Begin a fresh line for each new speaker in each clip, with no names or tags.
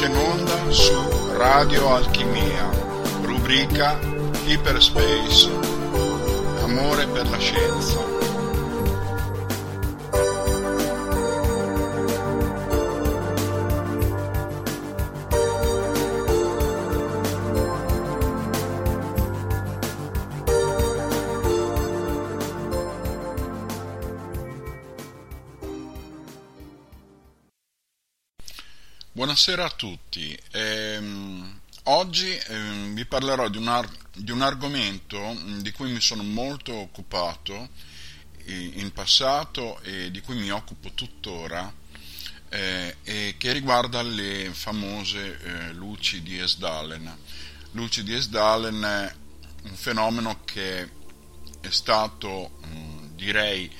Andate in onda su Radio Alchimia, rubrica Hyperspace, amore per la scienza. Buonasera a tutti. Ehm, oggi ehm, vi parlerò di un, ar- di un, argomento mm, di cui mi sono molto occupato in passato e di cui mi occupo tuttora eh, e che riguarda le famose eh, luci di Esdalen. Luci di Esdalen è un fenomeno che è stato, mh, mm, direi,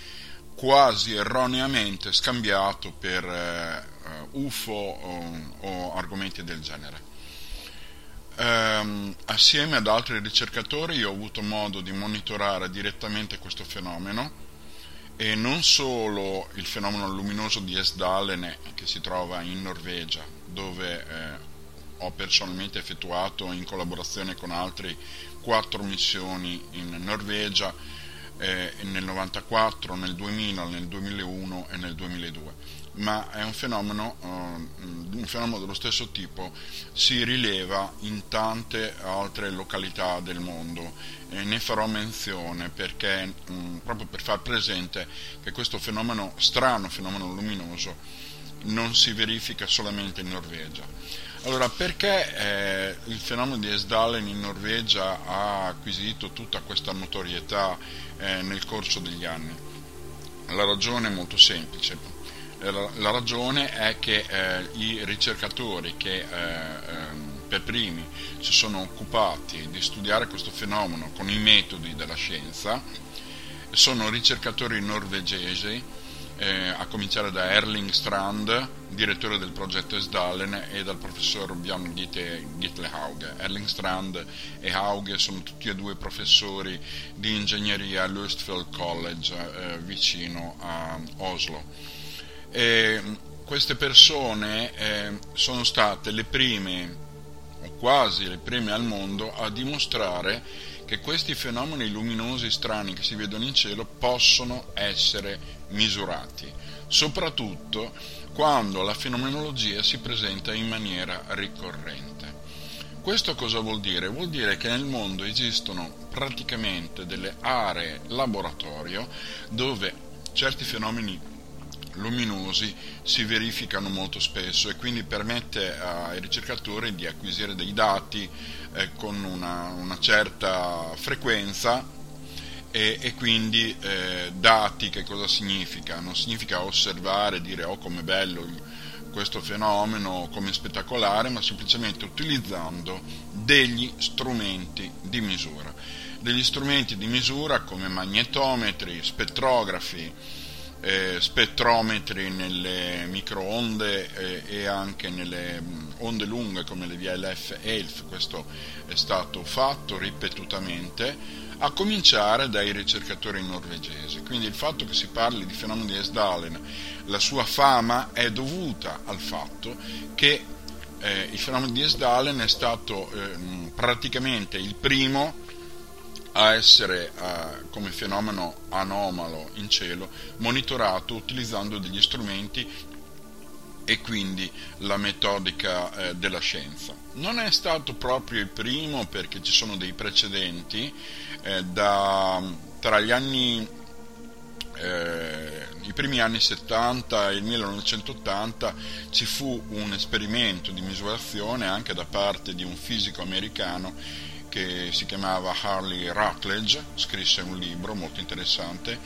quasi erroneamente scambiato per eh, UFO o, o, argomenti del genere. Um, assieme ad altri ricercatori ho avuto modo di monitorare direttamente questo fenomeno e non solo il fenomeno luminoso di Esdalene che si trova in Norvegia, dove eh, ho personalmente effettuato in collaborazione con altri quattro missioni in Norvegia eh, nel 94, nel 2000, nel 2001 e nel 2002 ma è un fenomeno, uh, un fenomeno dello stesso tipo si rileva in tante altre località del mondo e ne farò menzione perché um, proprio per far presente che questo fenomeno strano, fenomeno luminoso, non si verifica solamente in Norvegia. Allora, perché eh, il fenomeno di Esdalen in Norvegia ha acquisito tutta questa notorietà eh, nel corso degli anni? La ragione è molto semplice la ragione è che eh, i ricercatori che eh, ehm, per primi si sono occupati di studiare questo fenomeno con i metodi della scienza sono ricercatori norvegesi, eh, a cominciare da Erling Strand, direttore del progetto Esdalen, e dal professor Björn Gitle Hauge. Erling Strand e Hauge sono tutti e due professori di ingegneria all'Østfold College eh, vicino a Oslo eh, queste persone eh, sono state le prime, o quasi le prime al mondo, a dimostrare che questi fenomeni luminosi strani che si vedono in cielo possono essere misurati, soprattutto quando la fenomenologia si presenta in maniera ricorrente. Questo cosa vuol dire? Vuol dire che nel mondo esistono praticamente delle aree laboratorio dove certi fenomeni luminosi si verificano molto spesso e quindi permette ai ricercatori di acquisire dei dati eh, con una, una, certa frequenza e, e quindi eh, dati che cosa significa? Non significa osservare, dire oh come bello questo fenomeno, come spettacolare, ma semplicemente utilizzando degli strumenti di misura. Degli strumenti di misura come magnetometri, spettrografi, eh, spettrometri nelle microonde eh, e anche nelle mm, onde lunghe come le VLF ELF, questo è stato fatto ripetutamente, a cominciare dai ricercatori norvegesi. Quindi il fatto che si parli di fenomeni di Esdalen, la sua fama è dovuta al fatto che eh, il fenomeno di Esdalen è stato eh, praticamente il primo a essere eh, come fenomeno anomalo in cielo monitorato utilizzando degli strumenti e quindi la metodica eh, della scienza. Non è stato proprio il primo perché ci sono dei precedenti eh, da, tra gli anni eh, i primi anni 70 e il 1980 ci fu un esperimento di misurazione anche da parte di un fisico americano che si chiamava Harley Rutledge, scrisse un libro molto interessante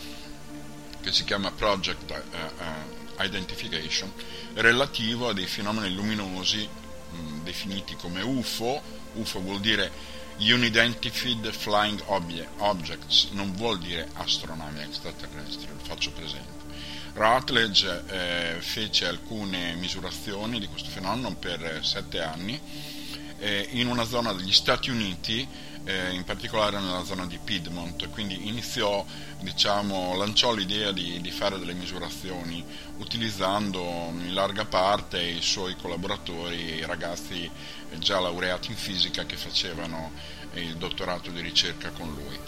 che si chiama Project uh, uh, Identification, relativo a dei fenomeni luminosi mh, definiti come UFO, UFO vuol dire Unidentified Flying Objects, non vuol dire astronomi extraterrestri, lo faccio presente. Rutledge eh, fece alcune misurazioni di questo fenomeno per sette anni eh, in una zona degli Stati Uniti, eh, in particolare nella zona di Piedmont, quindi iniziò, diciamo, lanciò l'idea di, di, fare delle misurazioni utilizzando in larga parte i suoi collaboratori, i ragazzi già laureati in fisica che facevano il dottorato di ricerca con lui.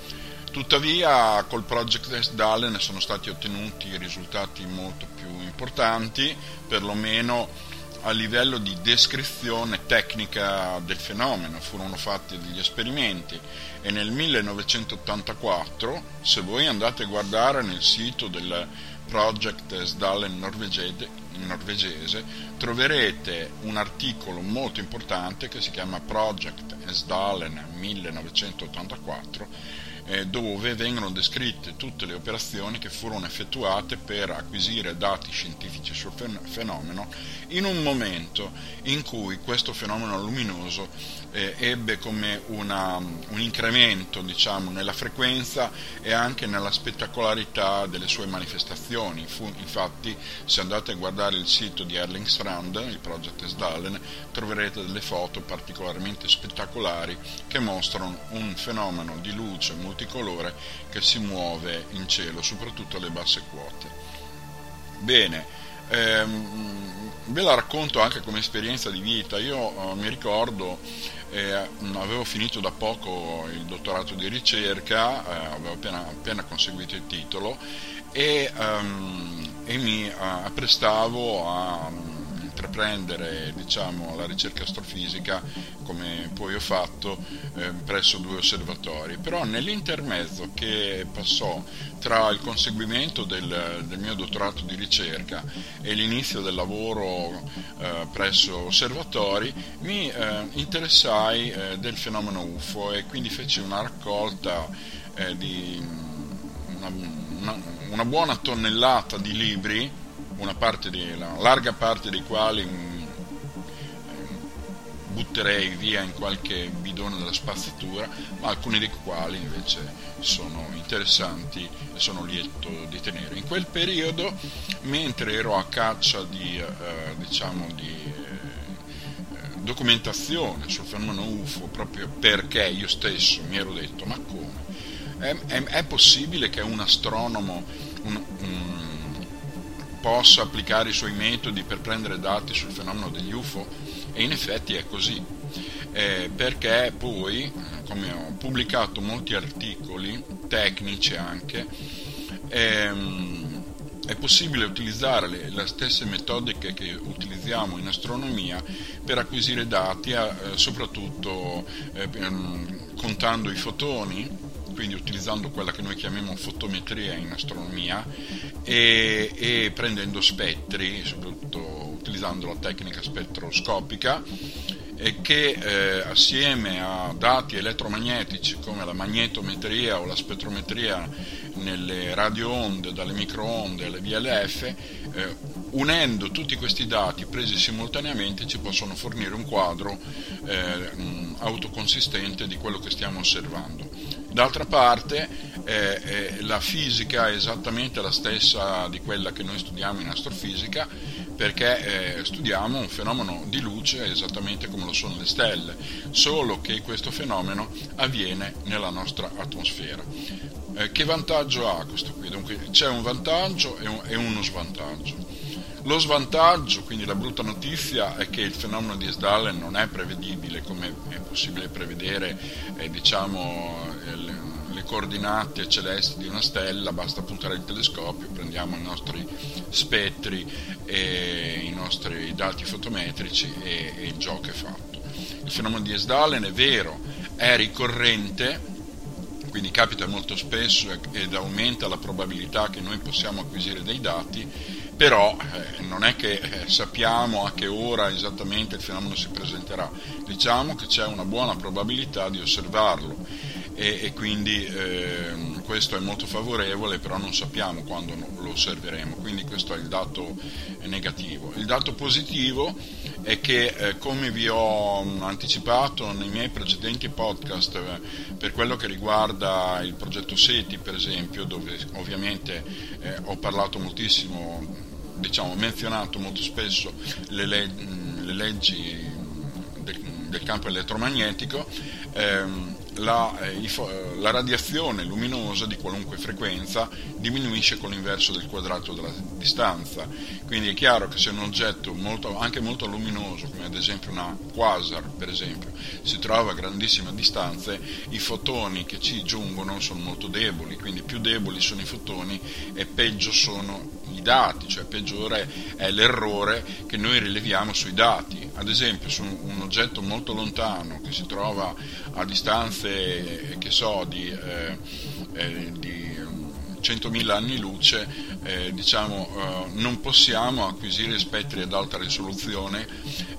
Tuttavia col Project SDAL ne sono stati ottenuti risultati molto più importanti, perlomeno a livello di descrizione tecnica del fenomeno. Furono fatti degli esperimenti e nel 1984, se voi andate a guardare nel sito del Project SDALEN norvegese, troverete un articolo molto importante che si chiama Project SDALEN 1984 eh, dove vengono descritte tutte le operazioni che furono effettuate per acquisire dati scientifici sul fenomeno in un momento in cui questo fenomeno luminoso eh, ebbe come una, un incremento diciamo, nella frequenza e anche nella spettacolarità delle sue manifestazioni. Fu, infatti, se andate a guardare il sito di Erlingstrand, il Project Sdalen, troverete delle foto particolarmente spettacolari che mostrano un fenomeno di luce multicolore che si muove in cielo, soprattutto alle basse quote. Bene, ehm, ve la racconto anche come esperienza di vita. Io eh, mi ricordo eh, avevo finito da poco il dottorato di ricerca, eh, avevo appena, appena, conseguito il titolo e, um, e mi uh, apprestavo a intraprendere diciamo, la ricerca astrofisica come poi ho fatto eh, presso due osservatori, però nell'intermezzo che passò tra il conseguimento del, del mio dottorato di ricerca e l'inizio del lavoro eh, presso osservatori mi eh, interessai eh, del fenomeno UFO e quindi feci una raccolta eh, di una, una, una buona tonnellata di libri una, parte di, una larga parte dei quali mm, butterei via in qualche bidone della spazzatura, ma alcuni dei quali invece sono interessanti e sono lieto di tenere. In quel periodo, mentre ero a caccia di, eh, diciamo di eh, documentazione sul fenomeno UFO, proprio perché io stesso mi ero detto, ma come? È, è, è possibile che un astronomo, un, un possa applicare i suoi metodi per prendere dati sul fenomeno degli UFO e in effetti è così, eh, perché poi, come ho pubblicato molti articoli, tecnici anche, ehm, è possibile utilizzare le, le, stesse metodiche che utilizziamo in astronomia per acquisire dati, eh, soprattutto eh, contando i fotoni quindi utilizzando quella che noi chiamiamo fotometria in astronomia e, e prendendo spettri, soprattutto utilizzando la tecnica spettroscopica e che eh, assieme a dati elettromagnetici come la magnetometria o la spettrometria nelle radioonde, dalle microonde alle VLF, eh, unendo tutti questi dati presi simultaneamente ci possono fornire un quadro eh, autoconsistente di quello che stiamo osservando. D'altra parte eh, eh, la fisica è esattamente la stessa di quella che noi studiamo in astrofisica perché eh, studiamo un fenomeno di luce esattamente come lo sono le stelle, solo che questo fenomeno avviene nella nostra atmosfera. Eh, che vantaggio ha questo qui? Dunque c'è un vantaggio e, un, e uno svantaggio. Lo svantaggio, quindi la brutta notizia, è che il fenomeno di Sdalen non è prevedibile come è possibile prevedere eh, diciamo, le, le coordinate celesti di una stella, basta puntare il telescopio, prendiamo i nostri spettri e i nostri dati fotometrici e, e il gioco è fatto. Il fenomeno di Esdalen è vero, è ricorrente, quindi capita molto spesso ed aumenta la probabilità che noi possiamo acquisire dei dati, però eh, non è che eh, sappiamo a che ora esattamente il fenomeno si presenterà, diciamo che c'è una buona probabilità di osservarlo. E, e quindi eh, questo è molto favorevole, però non sappiamo quando lo osserveremo, quindi questo è il dato negativo. Il dato positivo è che, eh, come vi ho anticipato nei miei precedenti podcast, eh, per quello che riguarda il progetto SETI, per esempio, dove ovviamente eh, ho parlato moltissimo, diciamo, menzionato molto spesso le, le, le leggi del campo elettromagnetico, ehm, la, eh, eh, la, radiazione luminosa di qualunque frequenza diminuisce con l'inverso del quadrato della distanza. Quindi è chiaro che se un oggetto molto, anche molto luminoso, come ad esempio una quasar, esempio, si trova a grandissime distanze, i fotoni che ci giungono sono molto deboli, quindi più deboli sono i fotoni e peggio sono dati, cioè peggiore è l'errore che noi rileviamo sui dati. Ad esempio su un oggetto molto lontano che si trova a distanze che so, di, eh, eh, di 100.000 anni luce, eh, diciamo, eh, non possiamo acquisire spettri ad alta risoluzione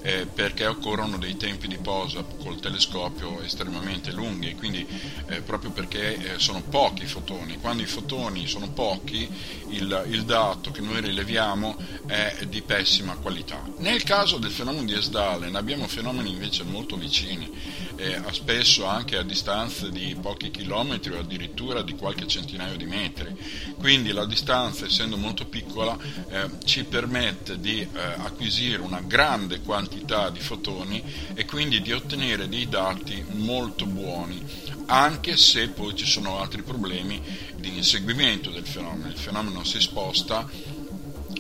eh, perché occorrono dei tempi di posa col telescopio estremamente lunghi, quindi eh, proprio perché eh, sono pochi i fotoni. Quando i fotoni sono pochi, il, il, dato che noi rileviamo è di pessima qualità. Nel caso del fenomeno di Esdalen abbiamo fenomeni invece molto vicini, eh, spesso anche a distanze di pochi chilometri o addirittura di qualche centinaio di metri. Quindi la distanza, essendo molto piccola, eh, ci permette di eh, acquisire una grande quantità di fotoni e quindi di ottenere dei dati molto buoni, anche se poi ci sono altri problemi di inseguimento del fenomeno. Il fenomeno si sposta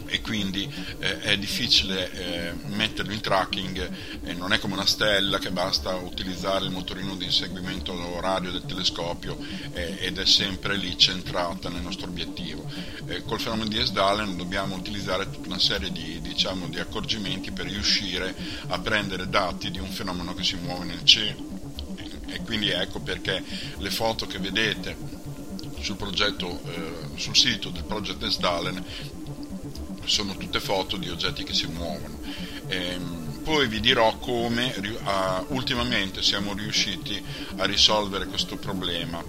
e quindi eh, è difficile eh, metterlo in tracking e non è come una stella che basta utilizzare il motorino di inseguimento radio del telescopio eh, ed è sempre lì centrata nel nostro obiettivo. Eh, col fenomeno di Esdalen dobbiamo utilizzare tutta una serie di, diciamo, di accorgimenti per riuscire a prendere dati di un fenomeno che si muove nel cielo e quindi ecco perché le foto che vedete sul, progetto, eh, sul sito del progetto Esdalen sono tutte foto di oggetti che si muovono. Ehm, poi vi dirò come uh, ultimamente siamo riusciti a risolvere questo problema.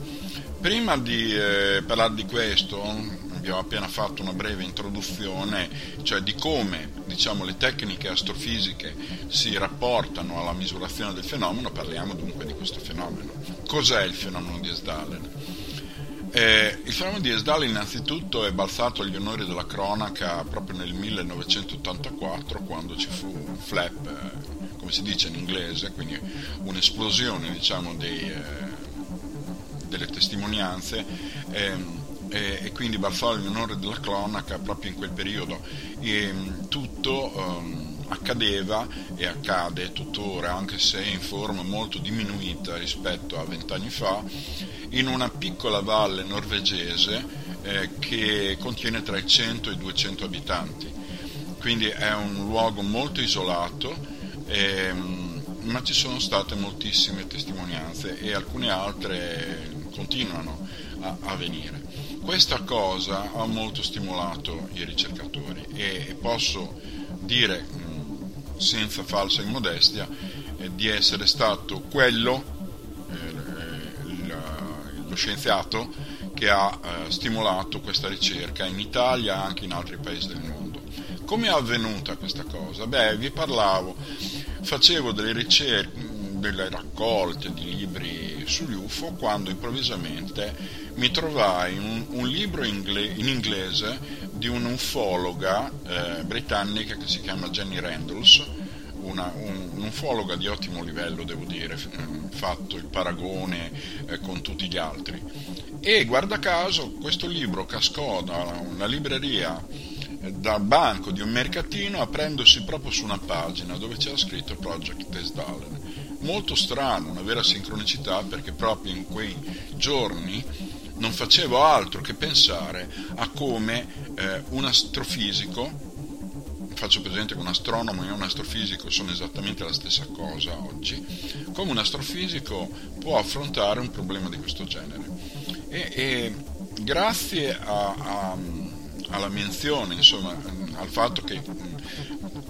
Prima di eh, parlare di questo, abbiamo appena fatto una breve introduzione, cioè di come diciamo, le tecniche astrofisiche si rapportano alla misurazione del fenomeno, parliamo dunque di questo fenomeno. Cos'è il fenomeno di Esdalen? Eh, il fenomeno di Esdale innanzitutto è balzato agli onori della cronaca proprio nel 1984 quando ci fu un flap, eh, come si dice in inglese, quindi un'esplosione diciamo, dei, eh, delle testimonianze ehm, e, quindi balzò agli onori della cronaca proprio in quel periodo. E, tutto... Um, accadeva e accade tuttora, anche se in forma molto diminuita rispetto a vent'anni fa, in una piccola valle norvegese eh, che contiene tra i 100 e i 200 abitanti. Quindi è un luogo molto isolato, ehm, ma ci sono state moltissime testimonianze e alcune altre continuano a, a venire. Questa cosa ha molto stimolato i ricercatori e posso dire senza falsa immodestia, eh, di essere stato quello, eh, scienziato, che ha eh, stimolato questa ricerca in Italia e anche in altri paesi del mondo. Come è avvenuta questa cosa? Beh, vi parlavo, facevo delle ricerche, delle raccolte di libri sugli UFO quando improvvisamente mi trovai un, un libro ingle, in inglese di un'ufologa eh, britannica che si chiama Jenny Randalls, una, un, un'ufologa di ottimo livello, devo dire, mm, fatto il paragone eh, con tutti gli altri. E guarda caso questo libro cascò da una libreria eh, dal banco di un mercatino aprendosi proprio su una pagina dove c'era scritto Project Tesdalen. Molto strano, una vera sincronicità perché proprio in quei giorni non facevo altro che pensare a come eh, un astrofisico, faccio presente che un astronomo e un astrofisico sono esattamente la stessa cosa oggi, come un astrofisico può affrontare un problema di questo genere. E, e grazie a, a, alla menzione, insomma, al fatto che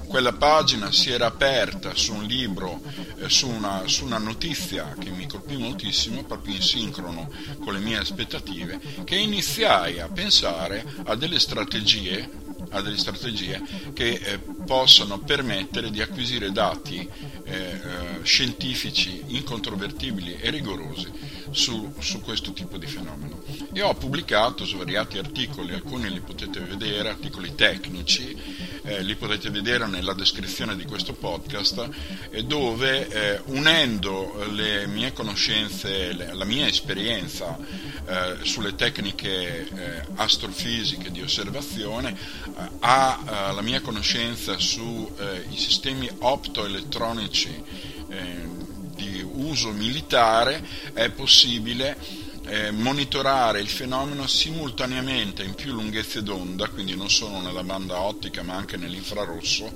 quella pagina si era aperta su un libro, eh, su, una, su, una, notizia che mi colpì moltissimo, proprio in sincrono con le mie aspettative, che iniziai a pensare a delle strategie a delle strategie che eh, possano permettere di acquisire dati eh, eh, scientifici incontrovertibili e rigorosi su, su, questo tipo di fenomeno. Io ho pubblicato svariati articoli, alcuni li potete vedere, articoli tecnici, eh, li potete vedere nella descrizione di questo podcast, eh, dove eh, unendo le mie conoscenze, le, la mia esperienza eh, sulle tecniche eh, astrofisiche di osservazione, eh, alla mia conoscenza sui sistemi optoelettronici di uso militare è possibile eh, monitorare il fenomeno simultaneamente in più lunghezze d'onda, quindi non solo nella banda ottica ma anche nell'infrarosso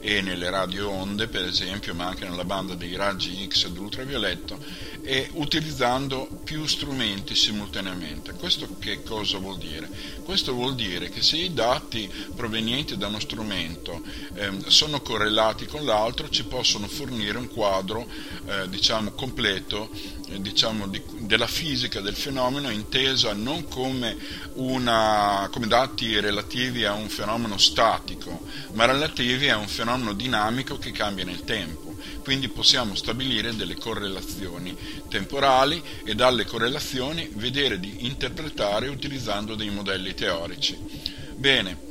e nelle radio onde per esempio, ma anche nella banda dei raggi X dell'ultravioletto e utilizzando più strumenti simultaneamente. Questo che cosa vuol dire? Questo vuol dire che se i dati provenienti da uno strumento eh, sono correlati con l'altro ci possono fornire un quadro eh, diciamo, completo diciamo, di, della fisica del fenomeno intesa non come, una, come dati relativi a un fenomeno statico, ma relativi a un fenomeno dinamico che cambia nel tempo. Quindi possiamo stabilire delle correlazioni temporali e dalle correlazioni vedere di interpretare utilizzando dei modelli teorici. Bene,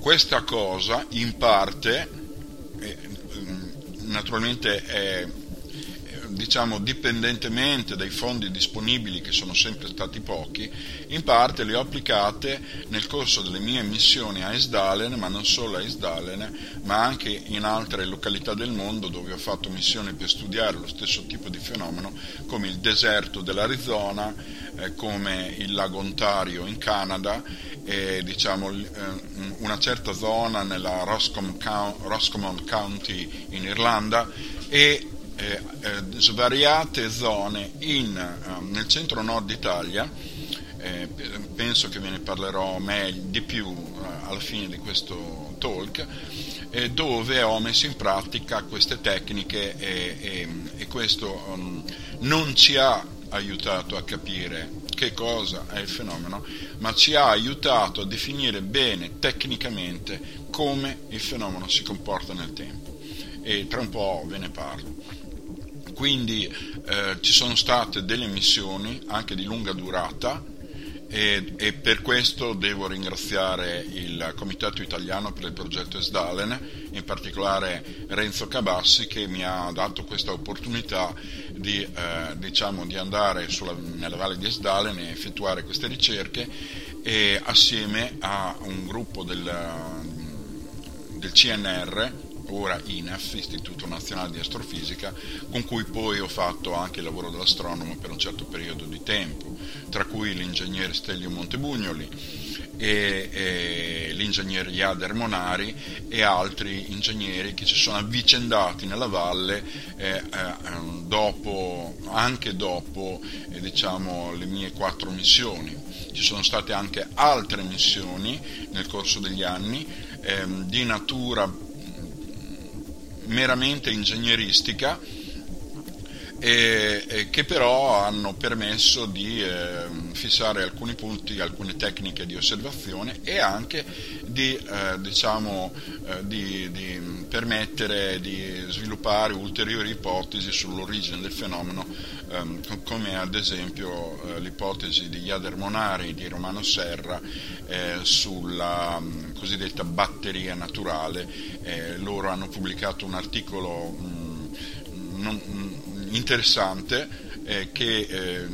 questa cosa in parte, eh, naturalmente è diciamo dipendentemente dai fondi disponibili che sono sempre stati pochi, in parte le ho applicate nel corso delle mie missioni a Esdalen, ma non solo a Esdalen, ma anche in altre località del mondo dove ho fatto missioni per studiare lo stesso tipo di fenomeno, come il deserto dell'Arizona, eh, come il lago Ontario in Canada e diciamo, eh, una certa zona nella Roscommon County in Irlanda e eh, eh, svariate zone in, eh, nel centro-nord Italia, eh, penso che ve ne parlerò meglio, di più eh, alla fine di questo talk, dove ho messo in pratica queste tecniche e, e, e questo um, non ci ha aiutato a capire che cosa è il fenomeno, ma ci ha aiutato a definire bene tecnicamente come il fenomeno si comporta nel tempo. E tra un po' ve ne parlo quindi eh, ci sono state delle missioni anche di lunga durata e, e, per questo devo ringraziare il Comitato Italiano per il progetto Esdalen, in particolare Renzo Cabassi che mi ha dato questa opportunità di, eh, diciamo, di andare sulla, nella valle di Esdalen e effettuare queste ricerche e assieme a un gruppo del, del CNR ora INAF, Istituto Nazionale di Astrofisica, con cui poi ho fatto anche il lavoro dell'astronomo per un certo periodo di tempo, tra cui l'ingegnere Stelio Montebugnoli e, e l'ingegnere Iader Monari e altri ingegneri che si sono avvicendati nella valle eh, eh, dopo, anche dopo eh, diciamo, le mie quattro missioni. Ci sono state anche altre missioni nel corso degli anni ehm, di natura meramente ingegneristica e, e che però hanno permesso di eh, fissare alcuni punti, alcune tecniche di osservazione e anche di, eh, diciamo, eh, di, di, permettere di sviluppare ulteriori ipotesi sull'origine del fenomeno, ehm, come ad esempio eh, l'ipotesi di Iader Monari di Romano Serra eh, sulla mh, cosiddetta batteria naturale. Eh, loro hanno pubblicato un articolo mh, non, mh, interessante eh, che eh,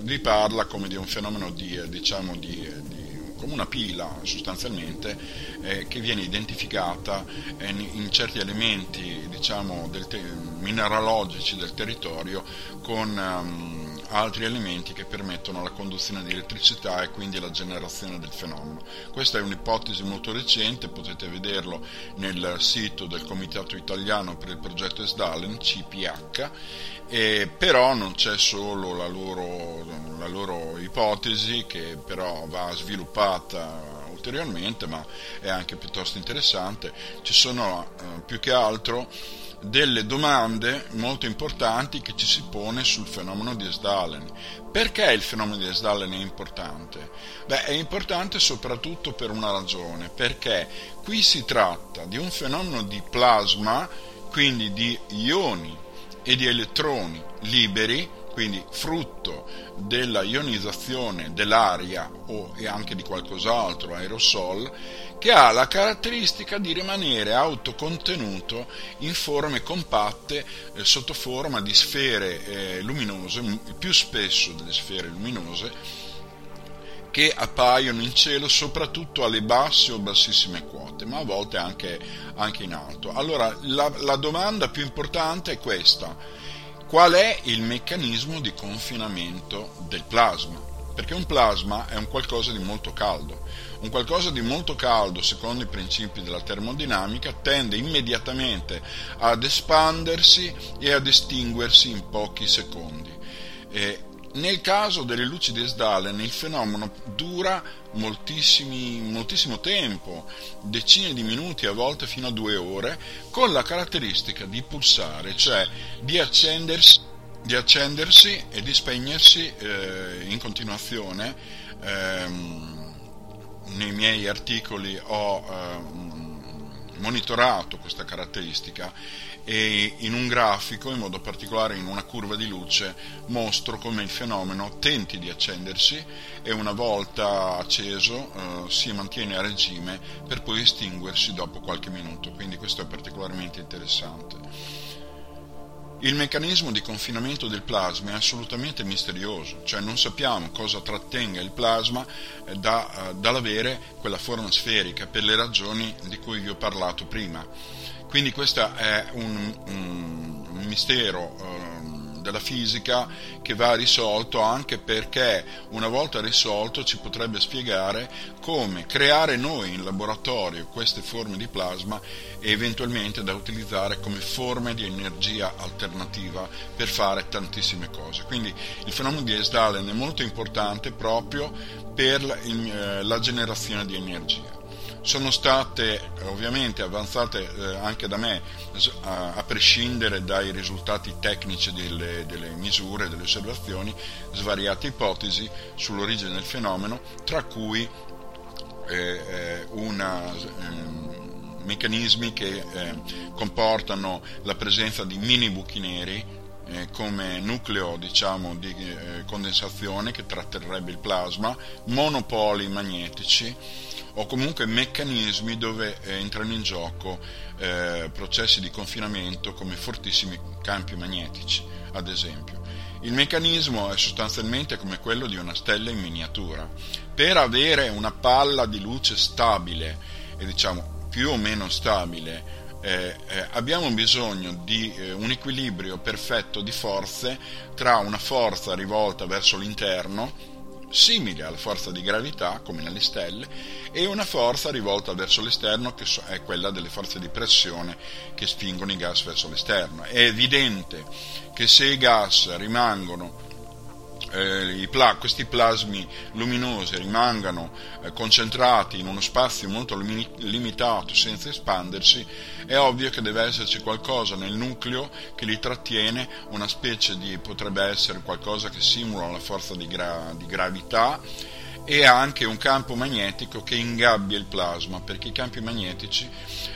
vi parla come di un fenomeno di, eh, diciamo di, eh, di come una pila sostanzialmente eh, che viene identificata eh, in certi elementi diciamo, del te- mineralogici del territorio con um, altri elementi che permettono la conduzione di elettricità e quindi la generazione del fenomeno. Questa è un'ipotesi molto recente, potete vederlo nel sito del Comitato Italiano per il progetto ESDALEN, CPH, e però non c'è solo la loro, la loro ipotesi che però va sviluppata ulteriormente, ma è anche piuttosto interessante. Ci sono eh, più che altro delle domande molto importanti che ci si pone sul fenomeno di Esdalen. Perché il fenomeno di Esdalen è importante? Beh, è importante soprattutto per una ragione, perché qui si tratta di un fenomeno di plasma, quindi di ioni e di elettroni liberi, quindi frutto della ionizzazione dell'aria o e anche di qualcos'altro, aerosol, che ha la caratteristica di rimanere autocontenuto in forme compatte eh, sotto forma di sfere eh, luminose, più spesso delle sfere luminose, che appaiono in cielo soprattutto alle basse o bassissime quote, ma a volte anche, anche in alto. Allora la, la domanda più importante è questa, qual è il meccanismo di confinamento del plasma? Perché un plasma è un qualcosa di molto caldo. Un qualcosa di molto caldo, secondo i principi della termodinamica, tende immediatamente ad espandersi e ad estinguersi in pochi secondi. E nel caso delle luci di Esdalen il fenomeno dura moltissimo tempo, decine di minuti, a volte fino a due ore, con la caratteristica di pulsare, cioè di accendersi, di accendersi e di spegnersi eh, in continuazione. Eh, nei miei articoli ho eh, monitorato questa caratteristica e in un grafico, in modo particolare in una curva di luce, mostro come il fenomeno tenti di accendersi e una volta acceso eh, si mantiene a regime per poi estinguersi dopo qualche minuto, quindi questo è particolarmente interessante. Il meccanismo di confinamento del plasma è assolutamente misterioso, cioè non sappiamo cosa trattenga il plasma eh, da, eh, dall'avere quella forma sferica per le ragioni di cui vi ho parlato prima. Quindi questo è un, un mistero um, della fisica che va risolto anche perché una volta risolto ci potrebbe spiegare come creare noi in laboratorio queste forme di plasma e eventualmente da utilizzare come forme di energia alternativa per fare tantissime cose. Quindi il fenomeno di Esdalen è molto importante proprio per la, in, eh, la generazione di energia sono state ovviamente avanzate eh, anche da me, a, a, prescindere dai risultati tecnici delle, delle, misure, delle osservazioni, svariate ipotesi sull'origine del fenomeno, tra cui eh, eh una, ehm, meccanismi che eh, comportano la presenza di mini buchi neri eh, come nucleo diciamo, di eh, condensazione che tratterrebbe il plasma, monopoli magnetici o comunque meccanismi dove eh, entrano in gioco eh, processi di confinamento come fortissimi campi magnetici, ad esempio. Il meccanismo è sostanzialmente come quello di una stella in miniatura. Per avere una palla di luce stabile e diciamo più o meno stabile eh, eh, abbiamo bisogno di eh, un equilibrio perfetto di forze tra una forza rivolta verso l'interno, simile alla forza di gravità, come nelle stelle, e una forza rivolta verso l'esterno, che è quella delle forze di pressione che spingono i gas verso l'esterno. È evidente che se i gas rimangono eh, pla- questi plasmi luminosi rimangano eh, concentrati in uno spazio molto limi- limitato senza espandersi, è ovvio che deve esserci qualcosa nel nucleo che li trattiene, una specie di, potrebbe essere qualcosa che simula la forza di, gra- di gravità e anche un campo magnetico che ingabbia il plasma, perché i campi magnetici,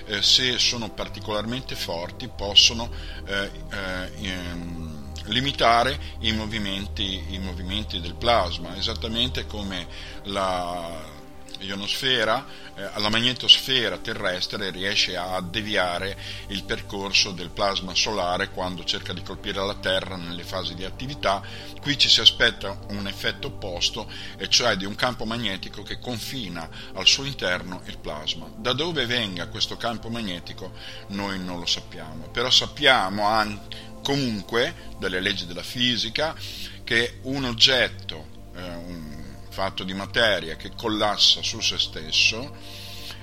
eh, se sono particolarmente forti, possono eh, eh, ehm, limitare i movimenti, i movimenti del plasma, esattamente come la ionosfera, eh, la magnetosfera terrestre riesce a deviare il percorso del plasma solare quando cerca di colpire la Terra nelle fasi di attività. Qui ci si aspetta un effetto opposto, e cioè di un campo magnetico che confina al suo interno il plasma. Da dove venga questo campo magnetico noi non lo sappiamo, però sappiamo anche comunque dalle leggi della fisica che un oggetto, eh, un fatto di materia che collassa su se stesso,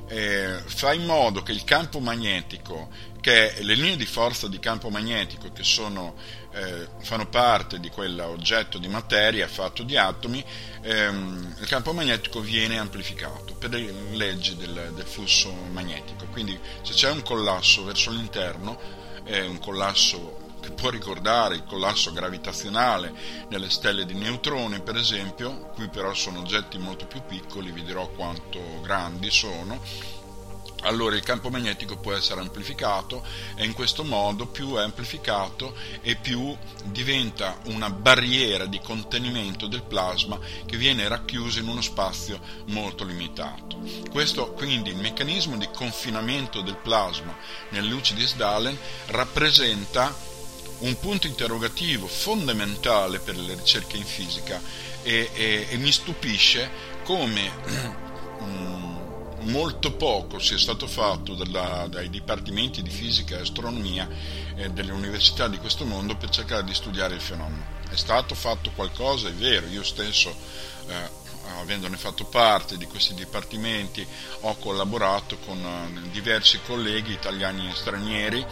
eh, fa in modo che il campo magnetico, che le linee di forza di campo magnetico che sono, eh, fanno parte di quell'oggetto di materia fatto di atomi, ehm, il campo magnetico viene amplificato per le leggi del, del flusso magnetico. Quindi se c'è un collasso verso l'interno, un collasso che può ricordare il collasso gravitazionale nelle stelle di neutroni, per esempio, qui però sono oggetti molto più piccoli, vi dirò quanto grandi sono. allora il campo magnetico può essere amplificato e in questo modo più è amplificato e più diventa una barriera di contenimento del plasma che viene racchiuso in uno spazio molto limitato. Questo quindi il meccanismo di confinamento del plasma nelle luci di Sdalen rappresenta un punto interrogativo fondamentale per le ricerche in fisica e, e, e mi stupisce come mm, molto poco sia stato fatto dalla, dai dipartimenti di fisica e astronomia eh, delle università di questo mondo per cercare di studiare il fenomeno. È stato fatto qualcosa, è vero, io stesso, eh, avendone fatto parte di questi dipartimenti, ho collaborato con eh, diversi colleghi italiani e stranieri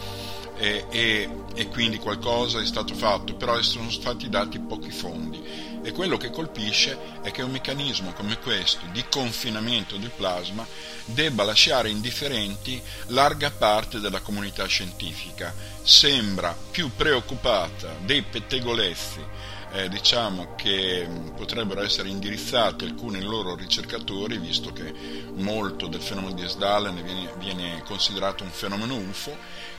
e, e, e quindi qualcosa è stato fatto, però sono stati dati pochi fondi e quello che colpisce è che un meccanismo come questo di confinamento del plasma debba lasciare indifferenti larga parte della comunità scientifica. Sembra più preoccupata dei pettegolezzi eh, diciamo che potrebbero essere indirizzati alcuni loro ricercatori, visto che molto del fenomeno di Esdalen viene, viene considerato un fenomeno UFO,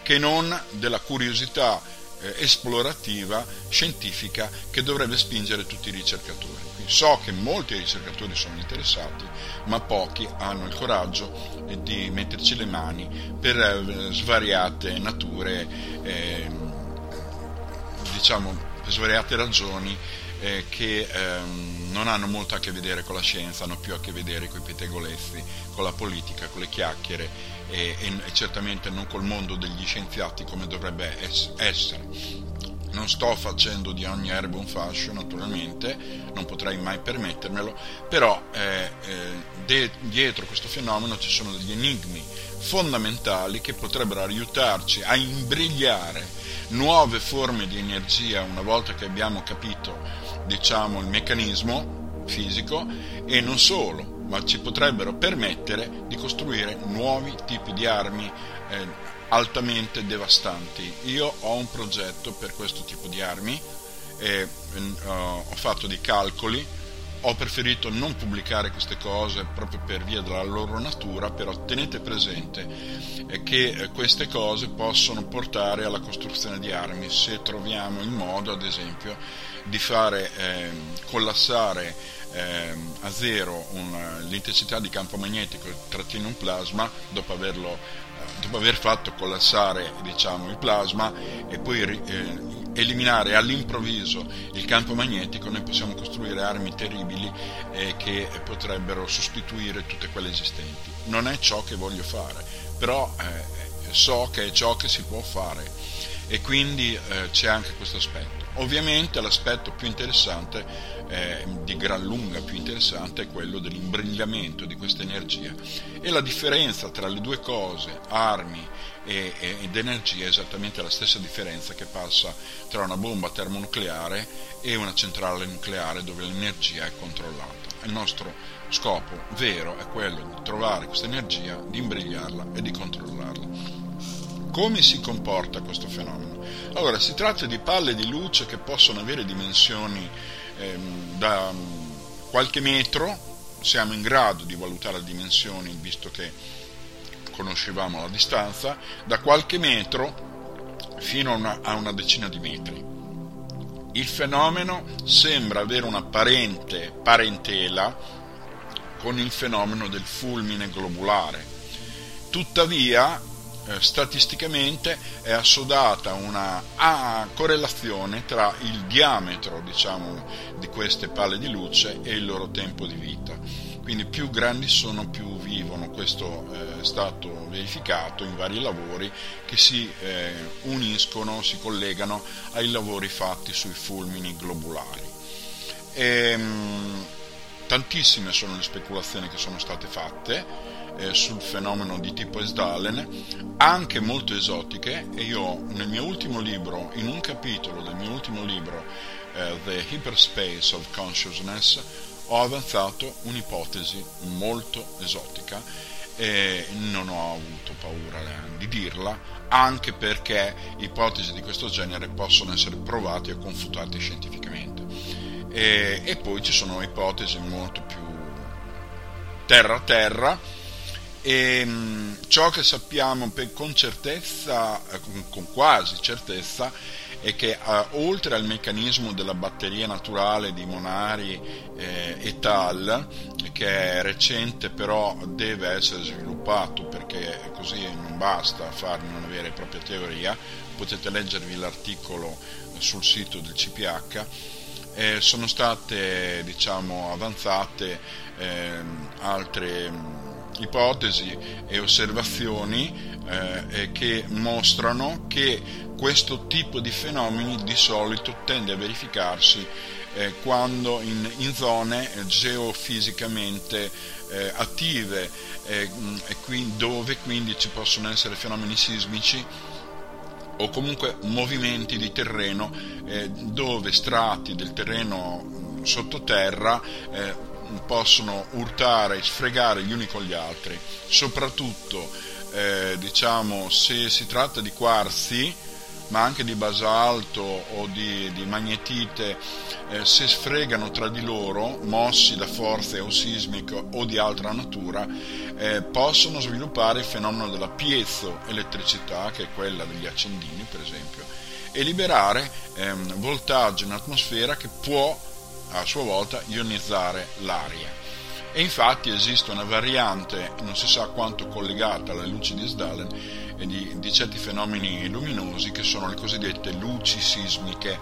che non della curiosità eh, esplorativa, scientifica, che dovrebbe spingere tutti i ricercatori. Quindi so che molti ricercatori sono interessati, ma pochi hanno il coraggio eh, di metterci le mani per eh, svariate nature, eh, diciamo, per svariate ragioni eh, che ehm, non hanno molto a che vedere con la scienza, hanno più a che vedere con i pettegolezzi, con la politica, con le chiacchiere e, e, e certamente non col mondo degli scienziati come dovrebbe essere. Non sto facendo di ogni erba un fascio, naturalmente, non potrei mai permettermelo, però eh, eh, de- dietro questo fenomeno ci sono degli enigmi fondamentali che potrebbero aiutarci a imbrigliare nuove forme di energia una volta che abbiamo capito diciamo, il meccanismo fisico e non solo, ma ci potrebbero permettere di costruire nuovi tipi di armi eh, altamente devastanti. Io ho un progetto per questo tipo di armi, e, eh, ho fatto dei calcoli, ho preferito non pubblicare queste cose proprio per via della loro natura, però tenete presente che eh, queste cose possono portare alla costruzione di armi se troviamo il modo, ad esempio, di fare eh, collassare eh, a zero una, l'intensità di campo magnetico che trattiene un plasma dopo, averlo, eh, dopo aver fatto collassare diciamo, il plasma e poi eh, eliminare all'improvviso il campo magnetico noi possiamo costruire armi terribili eh, che potrebbero sostituire tutte quelle esistenti. Non è ciò che voglio fare, però eh, so che è ciò che si può fare e quindi eh, c'è anche questo aspetto. Ovviamente l'aspetto più interessante, eh, di gran lunga più interessante, è quello dell'imbrigliamento di questa energia e la differenza tra le due cose, armi e, e, ed energia, è esattamente la stessa differenza che passa tra una bomba termonucleare e una centrale nucleare dove l'energia è controllata. Il nostro scopo vero è quello di trovare questa energia, di imbrigliarla e di controllarla. Come si comporta questo fenomeno? Allora, si tratta di palle di luce che possono avere dimensioni ehm, da um, qualche metro, siamo in grado di valutare le dimensioni visto che conoscevamo la distanza, da qualche metro fino a una, a una decina di metri. Il fenomeno sembra avere un'apparente parentela con il fenomeno del fulmine globulare. Tuttavia, eh, statisticamente è assodata una correlazione tra il diametro diciamo, di queste palle di luce e il loro tempo di vita. Quindi più grandi sono, più vivono. Questo eh, è stato verificato in vari lavori che si eh, uniscono, si collegano ai lavori fatti sui fulmini globulari. E, ehm, tantissime sono le speculazioni che sono state fatte eh, sul fenomeno di tipo Esdalen, anche molto esotiche, e io nel mio ultimo libro, in un capitolo del mio ultimo libro, The Hyperspace of Consciousness, ho avanzato un'ipotesi molto esotica e non ho avuto paura di dirla, anche perché ipotesi di questo genere possono essere provate e confutate scientificamente. E, e poi ci sono ipotesi molto più terra-terra, E mh, ciò che sappiamo con certezza, eh, con quasi certezza, è che eh, oltre al meccanismo della batteria naturale di Monari eh, et al, che è recente però deve essere sviluppato perché così non basta fare una vera e propria teoria, potete leggervi l'articolo sul sito del CPH, eh, sono state diciamo, avanzate eh, altre ipotesi e osservazioni eh, che mostrano che questo tipo di fenomeni di solito tende a verificarsi eh, quando in, in, zone geofisicamente eh, attive eh, qui, dove quindi ci possono essere fenomeni sismici o comunque movimenti di terreno eh, dove strati del terreno sottoterra eh, possono urtare, sfregare gli uni con gli altri, soprattutto eh, diciamo se si tratta di quarzi ma anche di basalto o di, di magnetite, eh, se sfregano tra di loro, mossi da forze o sismiche o di altra natura, eh, possono sviluppare il fenomeno della piezoelettricità, che è quella degli accendini per esempio, e liberare ehm, voltaggio in atmosfera che può a sua volta ionizzare l'aria. E infatti esiste una variante, non si sa quanto collegata alle luci di Sdalen, di, di certi fenomeni luminosi che sono le cosiddette luci sismiche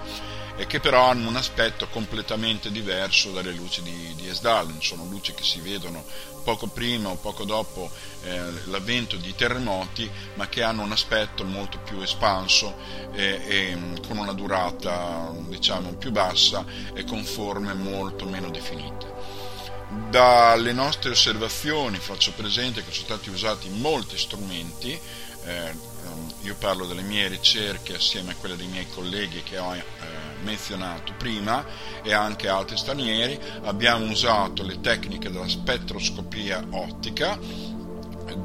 e che però hanno un aspetto completamente diverso dalle luci di, di Esdalen, sono luci che si vedono poco prima o poco dopo eh, l'avvento di terremoti, ma che hanno un aspetto molto più espanso e, e con una durata diciamo più bassa e con forme molto meno definite. Dalle nostre osservazioni faccio presente che sono stati usati molti strumenti, eh, io parlo delle mie ricerche assieme a quelle dei miei colleghi che ho eh, menzionato prima e anche altri stranieri, abbiamo usato le tecniche della spettroscopia ottica,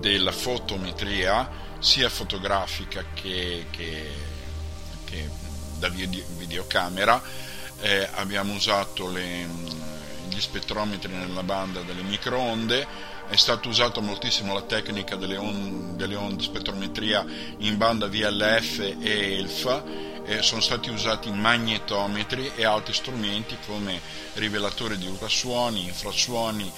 della fotometria, sia fotografica che, che, che da videocamera, eh, abbiamo usato le, gli spettrometri nella banda delle microonde, è stata usata moltissimo la tecnica delle onde, delle spettrometria in banda VLF e ELF, eh, sono stati usati magnetometri e altri strumenti come rivelatori di ultrasuoni, infrasuoni,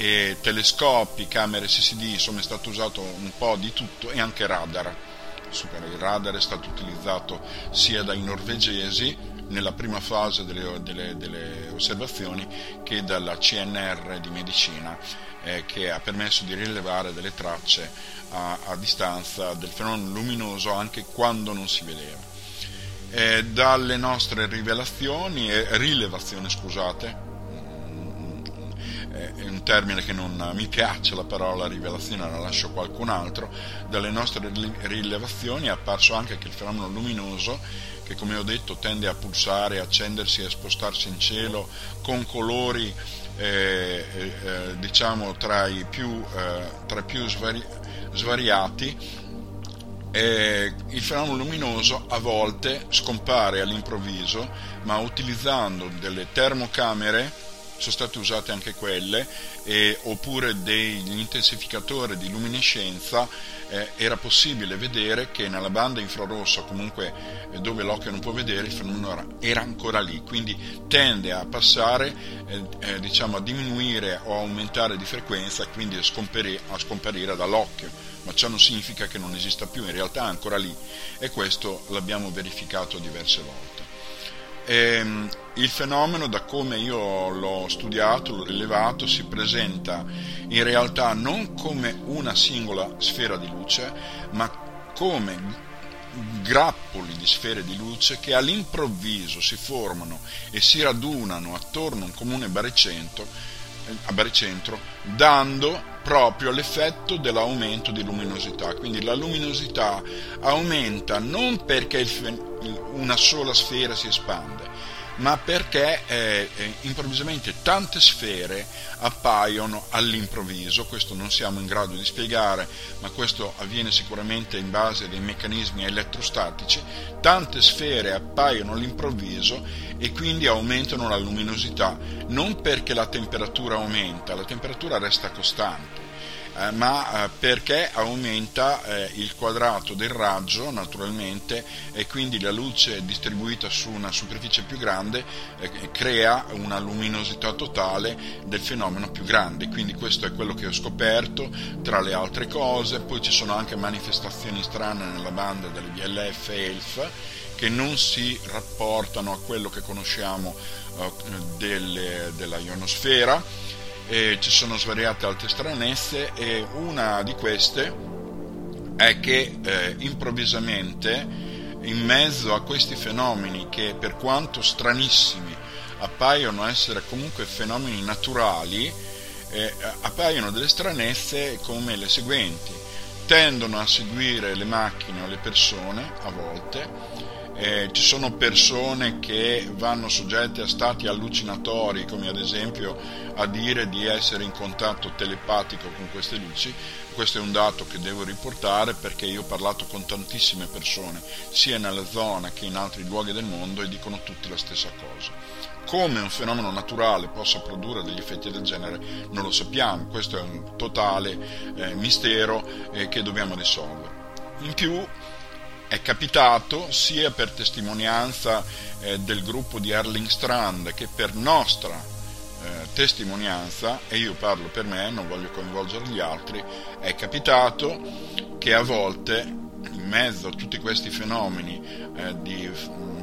e telescopi, camere SSD, insomma è stato usato un po' di tutto e anche radar. Il radar è stato utilizzato sia dai norvegesi nella prima fase delle, delle, delle osservazioni che dalla CNR di medicina eh, che ha permesso di rilevare delle tracce a, a, distanza del fenomeno luminoso anche quando non si vedeva. Eh, dalle nostre rivelazioni, eh, rilevazioni scusate, è un termine che non mi piace la parola rivelazione, la lascio a qualcun altro, dalle nostre rilevazioni è apparso anche che il fenomeno luminoso che come ho detto tende a pulsare, accendersi e spostarsi in cielo con colori eh, eh, diciamo tra i più, eh, tra più svari- svariati, il fenomeno luminoso a volte scompare all'improvviso, ma utilizzando delle termocamere sono state usate anche quelle, eh, oppure degli intensificatori di luminescenza, eh, era possibile vedere che nella banda infrarossa, comunque eh, dove l'occhio non può vedere, il fenomeno era, era ancora lì, quindi tende a passare, eh, eh, diciamo a diminuire o aumentare di frequenza e quindi a scomparire, a scomparire dall'occhio, ma ciò non significa che non esista più, in realtà è ancora lì e questo l'abbiamo verificato diverse volte. Ehm, il fenomeno, da come io l'ho studiato, l'ho rilevato, si presenta in realtà non come una singola sfera di luce, ma come grappoli di sfere di luce che all'improvviso si formano e si radunano attorno a un comune baricentro, eh, baricentro dando proprio l'effetto dell'aumento di luminosità. Quindi la luminosità aumenta non perché una sola sfera si espande, ma perché eh, eh, improvvisamente tante sfere appaiono all'improvviso, questo non siamo in grado di spiegare, ma questo avviene sicuramente in base a dei meccanismi elettrostatici, tante sfere appaiono all'improvviso e quindi aumentano la luminosità, non perché la temperatura aumenta, la temperatura resta costante, eh, ma eh, perché aumenta eh, il quadrato del raggio naturalmente e quindi la luce distribuita su una superficie più grande crea una luminosità totale del fenomeno più grande. Quindi questo è quello che ho scoperto tra le altre cose. Poi ci sono anche manifestazioni strane nella banda delle VLF e ELF che non si rapportano a quello che conosciamo delle, della ionosfera ci sono svariate altre stranezze e una di queste è che eh, improvvisamente in mezzo a questi fenomeni che per quanto stranissimi appaiono essere comunque fenomeni naturali, eh, appaiono delle stranezze come le seguenti. Tendono a seguire le macchine o le persone a volte, eh, ci sono persone che vanno soggette a stati allucinatori, come ad esempio a dire di essere in contatto telepatico con queste luci. Questo è un dato che devo riportare perché io ho parlato con tantissime persone, sia nella zona che in altri luoghi del mondo, e dicono tutti la stessa cosa. Come un fenomeno naturale possa produrre degli effetti del genere non lo sappiamo, questo è un totale eh, mistero eh, che dobbiamo risolvere. In più è capitato sia per testimonianza eh, del gruppo di Erling Strand che per nostra eh, testimonianza, e io parlo per me, non voglio coinvolgere gli altri, è capitato che a volte in mezzo a tutti questi fenomeni eh, di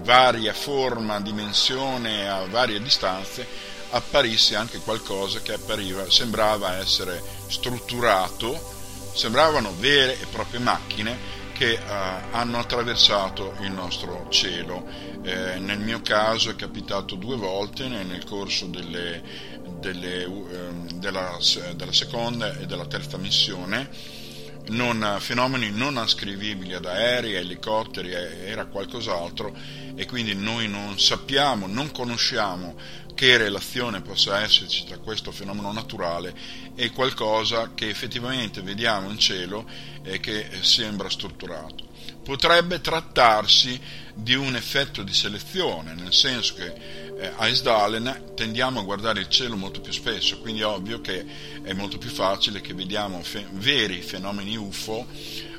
varia forma, dimensione, a varie distanze, apparisse anche qualcosa che appariva, sembrava essere strutturato, sembravano vere e proprie macchine che eh, hanno attraversato il nostro cielo. Eh, nel mio caso è capitato due volte nel corso delle, delle, eh, della, della, seconda e della terza missione. Non, fenomeni non ascrivibili ad aerei, elicotteri, era qualcos'altro e quindi noi non sappiamo, non conosciamo che relazione possa esserci tra questo fenomeno naturale e qualcosa che effettivamente vediamo in cielo e che sembra strutturato. Potrebbe trattarsi di un effetto di selezione, nel senso che eh, a Esdalen tendiamo a guardare il cielo molto più spesso, quindi è ovvio che è molto più facile che vediamo fe- veri fenomeni UFO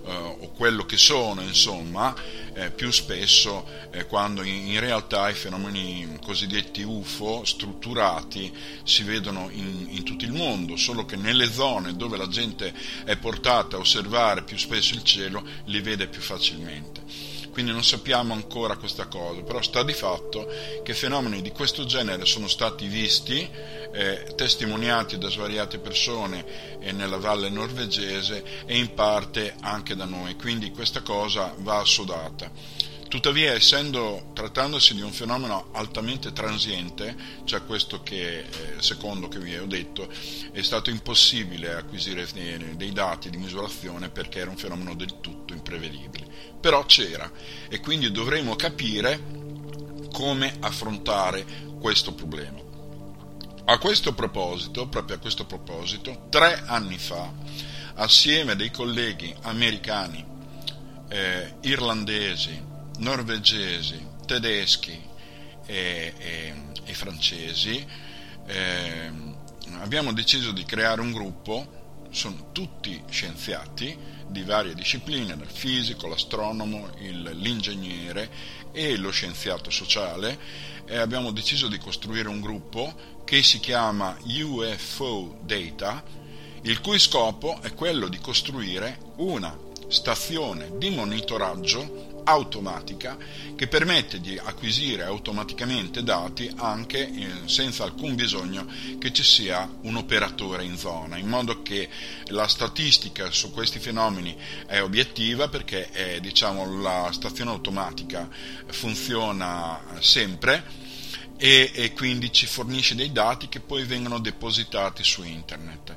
eh, o quello che sono, insomma, eh, più spesso eh, quando in, in, realtà i fenomeni cosiddetti UFO strutturati si vedono in, in tutto il mondo, solo che nelle zone dove la gente è portata a osservare più spesso il cielo li vede più facilmente quindi non sappiamo ancora questa cosa, però sta di fatto che fenomeni di questo genere sono stati visti, eh, testimoniati da svariate persone eh, nella valle norvegese e in parte anche da noi, quindi questa cosa va assodata. Tuttavia, essendo, trattandosi di un fenomeno altamente transiente, cioè questo che, eh, secondo che vi ho detto, è stato impossibile acquisire dei dati di misurazione perché era un fenomeno del tutto imprevedibile. Però c'era e quindi dovremo capire come affrontare questo problema. A questo proposito, proprio a questo proposito, tre anni fa, assieme a dei colleghi americani, eh, irlandesi, norvegesi, tedeschi e, e, e francesi, eh, abbiamo deciso di creare un gruppo, sono tutti scienziati di varie discipline, dal fisico, l'astronomo, il, l'ingegnere e lo scienziato sociale, e abbiamo deciso di costruire un gruppo che si chiama UFO Data, il cui scopo è quello di costruire una stazione di monitoraggio automatica che permette di acquisire automaticamente dati anche eh, senza alcun bisogno che ci sia un operatore in zona, in modo che la statistica su questi fenomeni è obiettiva perché è, diciamo, la stazione automatica funziona sempre e, e quindi ci fornisce dei dati che poi vengono depositati su internet.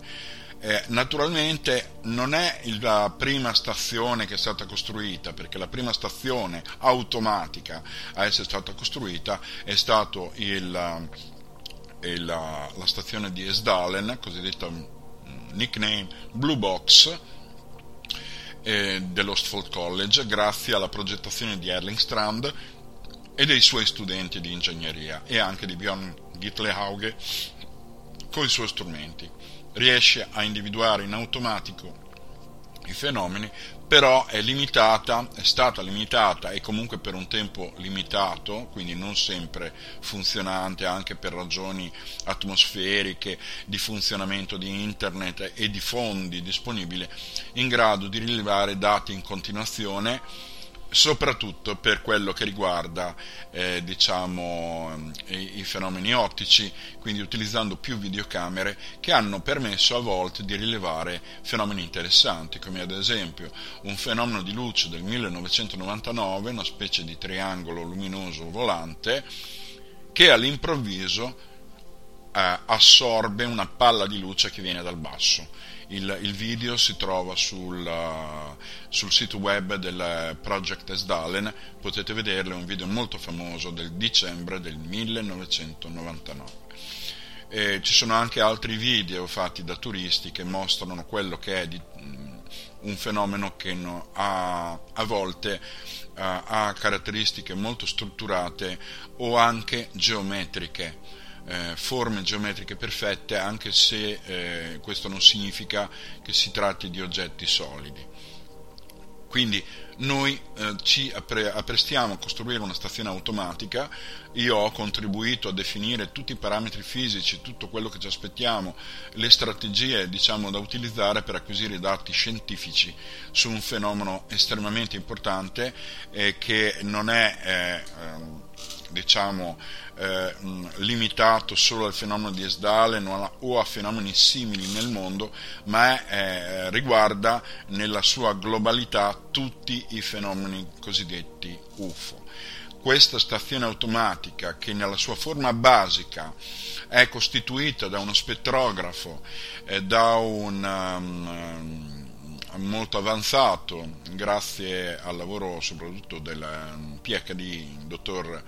Eh, naturalmente non è la prima stazione che è stata costruita, perché la prima stazione automatica a essere stata costruita è stata la, la stazione di Esdalen, cosiddetta mm, nickname Blue Box, eh, dell'Ostfold College, grazie alla progettazione di Erling Strand e dei suoi studenti di ingegneria e anche di Björn Gittlehauge con i suoi strumenti. Riesce a individuare in automatico i fenomeni, però è limitata, è stata limitata e comunque per un tempo limitato, quindi non sempre funzionante anche per ragioni atmosferiche, di funzionamento di internet e di fondi disponibili, in grado di rilevare dati in continuazione soprattutto per quello che riguarda eh, diciamo, i, i, fenomeni ottici, quindi utilizzando più videocamere che hanno permesso a volte di rilevare fenomeni interessanti, come ad esempio un fenomeno di luce del 1999, una specie di triangolo luminoso volante, che all'improvviso eh, assorbe una palla di luce che viene dal basso il, il video si trova sul, uh, sul, sito web del Project Esdalen, potete vederlo, è un video molto famoso del dicembre del 1999. E ci sono anche altri video fatti da turisti che mostrano quello che è di, um, un fenomeno che no, ha, a volte uh, ha caratteristiche molto strutturate o anche geometriche eh, forme geometriche perfette anche se eh, questo non significa che si tratti di oggetti solidi. Quindi noi eh, ci appre- apprestiamo a costruire una stazione automatica, io ho contribuito a definire tutti i parametri fisici, tutto quello che ci aspettiamo, le strategie diciamo, da utilizzare per acquisire dati scientifici su un fenomeno estremamente importante eh, che non è eh, ehm, diciamo, eh, limitato solo al fenomeno di Esdalen o a fenomeni simili nel mondo, ma eh, riguarda nella sua globalità tutti i fenomeni cosiddetti UFO. Questa stazione automatica, che nella sua forma basica è costituita da uno spettrografo, eh, da un um, molto avanzato grazie al lavoro soprattutto del PhD dottor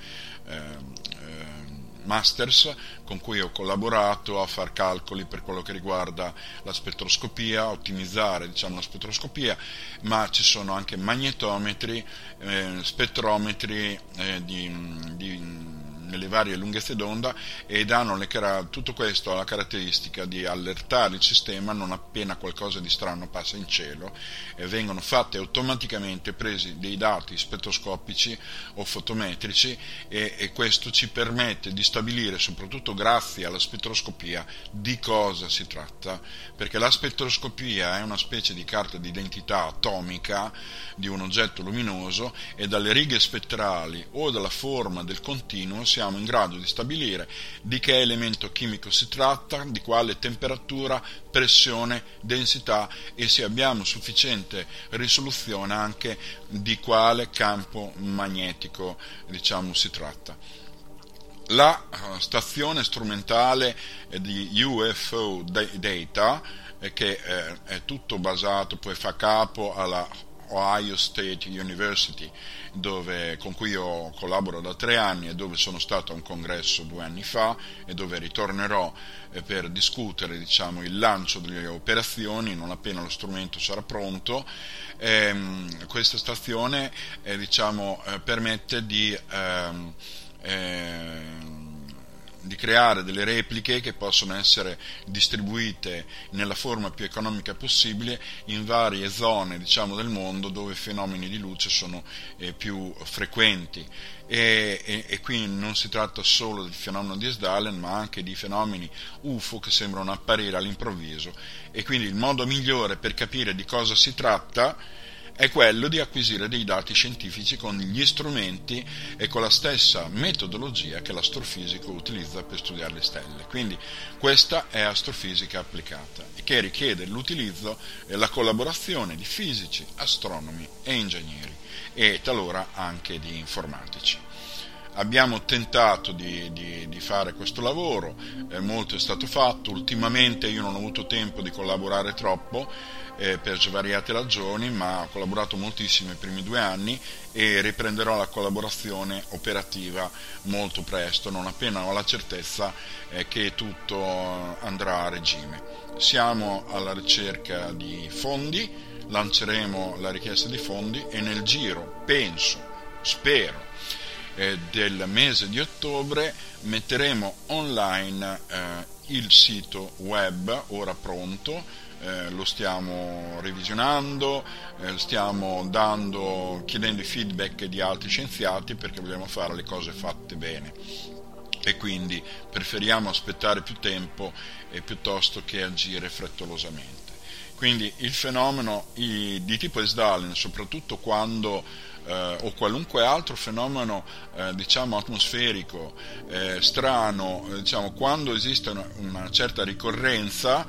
eh, eh, Masters con cui ho collaborato a fare calcoli per quello che riguarda la spettroscopia, ottimizzare diciamo, la spettroscopia, ma ci sono anche magnetometri, eh, spettrometri eh, di, di nelle varie lunghezze d'onda ed hanno le, tutto questo ha la caratteristica di allertare il sistema non appena qualcosa di strano passa in cielo e vengono fatte automaticamente presi dei dati spettroscopici o fotometrici e, e questo ci permette di stabilire soprattutto grazie alla spettroscopia di cosa si tratta. Perché la spettroscopia è una specie di carta d'identità atomica di un oggetto luminoso e dalle righe spettrali o dalla forma del continuo si siamo in grado di stabilire di che elemento chimico si tratta, di quale temperatura, pressione, densità e se abbiamo sufficiente risoluzione anche di quale campo magnetico diciamo, si tratta. La eh, stazione strumentale di UFO Data, eh, che eh, è tutto basato, poi fa capo alla Ohio State University, dove, con cui io collaboro da tre anni e dove sono stato a un congresso due anni fa e dove ritornerò eh, per discutere diciamo, il lancio delle operazioni non appena lo strumento sarà pronto. Ehm, questa stazione eh, diciamo, eh, permette di ehm, eh, di creare delle repliche che possono essere distribuite nella forma più economica possibile in varie zone diciamo, del mondo dove i fenomeni di luce sono eh, più frequenti. E, e, e, qui non si tratta solo del fenomeno di Esdalen ma anche di fenomeni UFO che sembrano apparire all'improvviso. E quindi il modo migliore per capire di cosa si tratta è quello di acquisire dei dati scientifici con gli strumenti e con la stessa metodologia che l'astrofisico utilizza per studiare le stelle. Quindi questa è astrofisica applicata, che richiede l'utilizzo e la collaborazione di fisici, astronomi e ingegneri e talora anche di informatici abbiamo tentato di, di, di, fare questo lavoro, eh, molto è stato fatto, ultimamente io non ho avuto tempo di collaborare troppo eh, per svariate ragioni, ma ho collaborato moltissimo i primi due anni e riprenderò la collaborazione operativa molto presto, non appena ho la certezza eh, che tutto andrà a regime. Siamo alla ricerca di fondi, lanceremo la richiesta di fondi e nel giro, penso, spero, eh, del mese di ottobre metteremo online eh, il sito web ora pronto, eh, lo stiamo revisionando, eh, stiamo dando, chiedendo i feedback di altri scienziati perché vogliamo fare le cose fatte bene e quindi preferiamo aspettare più tempo eh, piuttosto che agire frettolosamente. Quindi il fenomeno di tipo Esdalen, soprattutto quando eh, o qualunque altro fenomeno eh, diciamo atmosferico eh, strano, eh, diciamo, quando esiste una, una certa ricorrenza,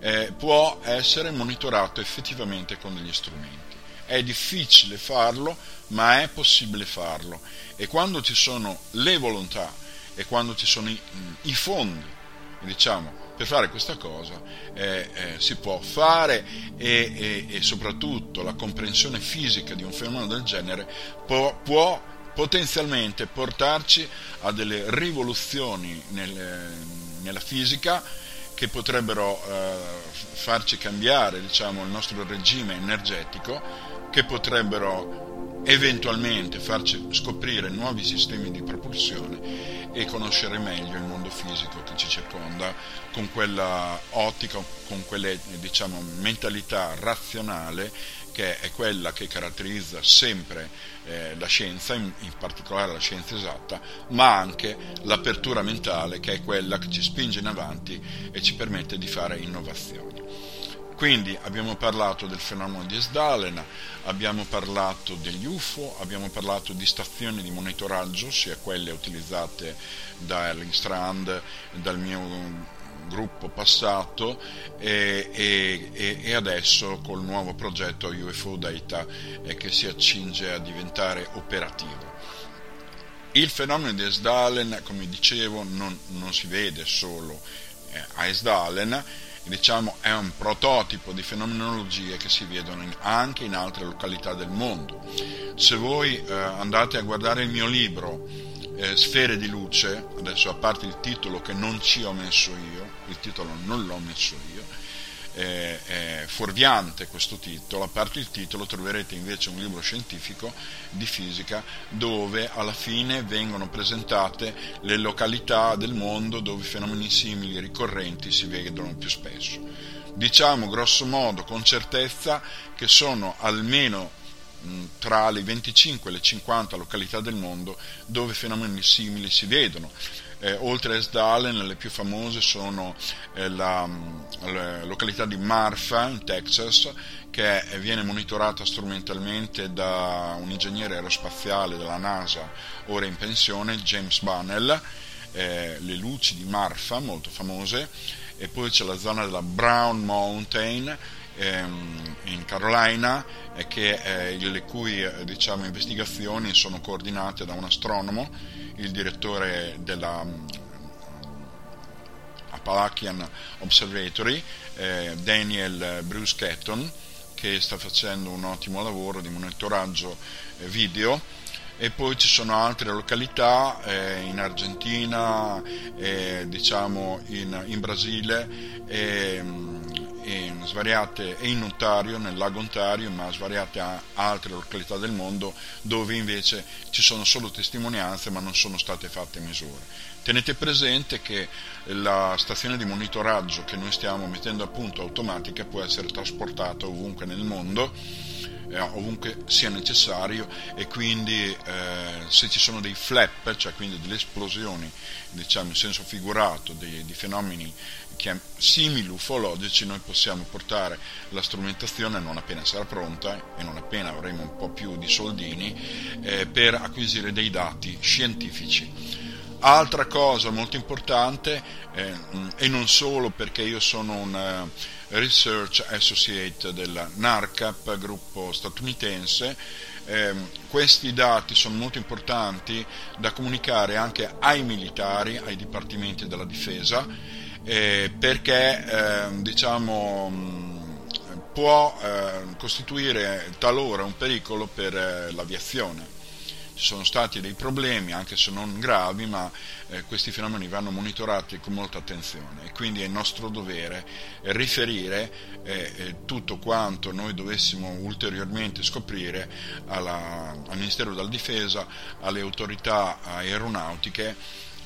eh, può essere monitorato effettivamente con degli strumenti. È difficile farlo, ma è possibile farlo. E quando ci sono le volontà e quando ci sono i, i fondi, diciamo, per fare questa cosa eh, eh, si può fare e, e, e, soprattutto la comprensione fisica di un fenomeno del genere può, può potenzialmente portarci a delle rivoluzioni nel, nella fisica che potrebbero eh, farci cambiare diciamo, il nostro regime energetico, che potrebbero eventualmente farci scoprire nuovi sistemi di propulsione e conoscere meglio il mondo fisico che ci circonda con quella ottica, con quella diciamo, mentalità razionale che è quella che caratterizza sempre eh, la scienza, in, in, particolare la scienza esatta, ma anche l'apertura mentale che è quella che ci spinge in avanti e ci permette di fare innovazioni. Quindi abbiamo parlato del fenomeno di Esdalen, abbiamo parlato degli UFO, abbiamo parlato di stazioni di monitoraggio, sia quelle utilizzate da Erling Strand, dal mio gruppo passato e, e, e, adesso col nuovo progetto UFO Data eh, che si accinge a diventare operativo. Il fenomeno di Esdalen, come dicevo, non, non si vede solo eh, a Esdalen, diciamo, è un prototipo di fenomenologie che si vedono in, anche in altre località del mondo. Se voi eh, andate a guardare il mio libro eh, Sfere di luce, adesso a parte il titolo che non ci ho messo io, il titolo non l'ho messo io, eh, è fuorviante questo titolo, a parte il titolo troverete invece un libro scientifico di fisica dove alla fine vengono presentate le località del mondo dove fenomeni simili ricorrenti si vedono più spesso. Diciamo grosso modo con certezza che sono almeno tra le 25 e le 50 località del mondo dove fenomeni simili si vedono eh, oltre a Esdalen, le più famose sono eh, la, la, località di Marfa in Texas, che viene monitorata strumentalmente da un ingegnere aerospaziale della NASA, ora in pensione, James Bunnell, eh, le luci di Marfa, molto famose, e poi c'è la zona della Brown Mountain, ehm, in Carolina, che, eh, le cui eh, diciamo, investigazioni sono coordinate da un astronomo il direttore della mm, Appalachian Observatory, eh, Daniel Bruce Ketton, che sta facendo un ottimo lavoro di monitoraggio eh, video. E poi ci sono altre località eh, in Argentina, eh, diciamo in, in Brasile, eh, in svariate, e in Ontario, nel lago Ontario, ma svariate altre località del mondo dove invece ci sono solo testimonianze ma non sono state fatte misure. Tenete presente che la stazione di monitoraggio che noi stiamo mettendo a punto automatica può essere trasportata ovunque nel mondo eh, ovunque sia necessario e quindi eh, se ci sono dei flap, cioè quindi delle esplosioni, diciamo in senso figurato, di, di fenomeni simili ufologici, noi possiamo portare la strumentazione non appena sarà pronta e non appena avremo un po' più di soldini eh, per acquisire dei dati scientifici. Altra cosa molto importante, eh, e non solo perché io sono un eh, Research Associate della NARCAP, gruppo statunitense. Eh, questi dati sono molto importanti da comunicare anche ai militari, ai dipartimenti della difesa, eh, perché eh, diciamo, può eh, costituire talora un pericolo per eh, l'aviazione. Ci sono stati dei problemi, anche se non gravi, ma eh, questi fenomeni vanno monitorati con molta attenzione. E quindi è nostro dovere riferire eh, tutto quanto noi dovessimo ulteriormente scoprire alla, al Ministero della Difesa, alle autorità aeronautiche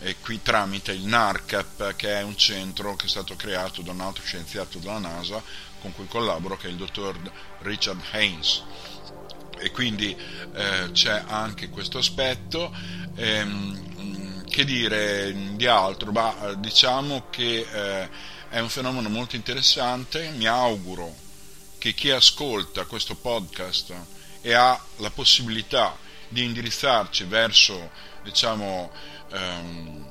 e qui tramite il NARCAP che è un centro che è stato creato da un altro scienziato della NASA con cui collaboro che è il dottor Richard Haynes. E quindi eh, c'è anche questo aspetto. Ehm, che dire di altro? Bah, diciamo che eh, è un fenomeno molto interessante. Mi auguro che chi ascolta questo podcast e ha la possibilità di indirizzarci verso diciamo, ehm,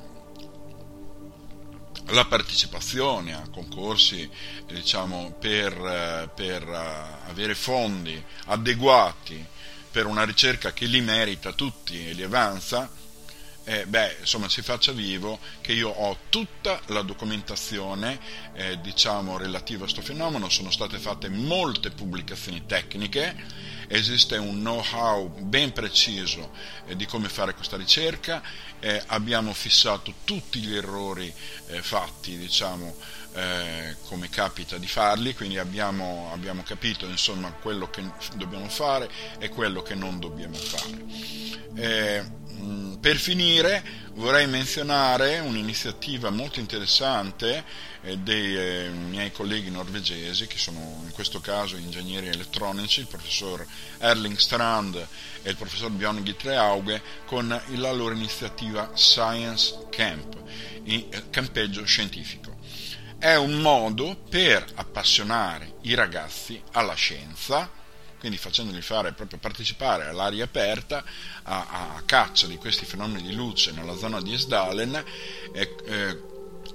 la partecipazione a concorsi diciamo, per, eh, per uh, avere fondi adeguati per una ricerca che li merita tutti e li avanza, eh, beh, insomma, si faccia vivo che io ho tutta la documentazione eh, diciamo, relativa a questo fenomeno, sono state fatte molte pubblicazioni tecniche, esiste un know-how ben preciso eh, di come fare questa ricerca, eh, abbiamo fissato tutti gli errori eh, fatti, diciamo, eh, come capita di farli, quindi abbiamo, abbiamo capito insomma, quello che dobbiamo fare e quello che non dobbiamo fare. Eh, per finire vorrei menzionare un'iniziativa molto interessante eh, dei eh, miei colleghi norvegesi, che sono in questo caso ingegneri elettronici, il professor Erling Strand e il professor Björn Gitreauge, con la loro iniziativa Science Camp, eh, campeggio scientifico. È un modo per appassionare i ragazzi alla scienza, quindi facendoli fare proprio partecipare all'aria aperta a, a caccia di questi fenomeni di luce nella zona di Esdalen eh, eh,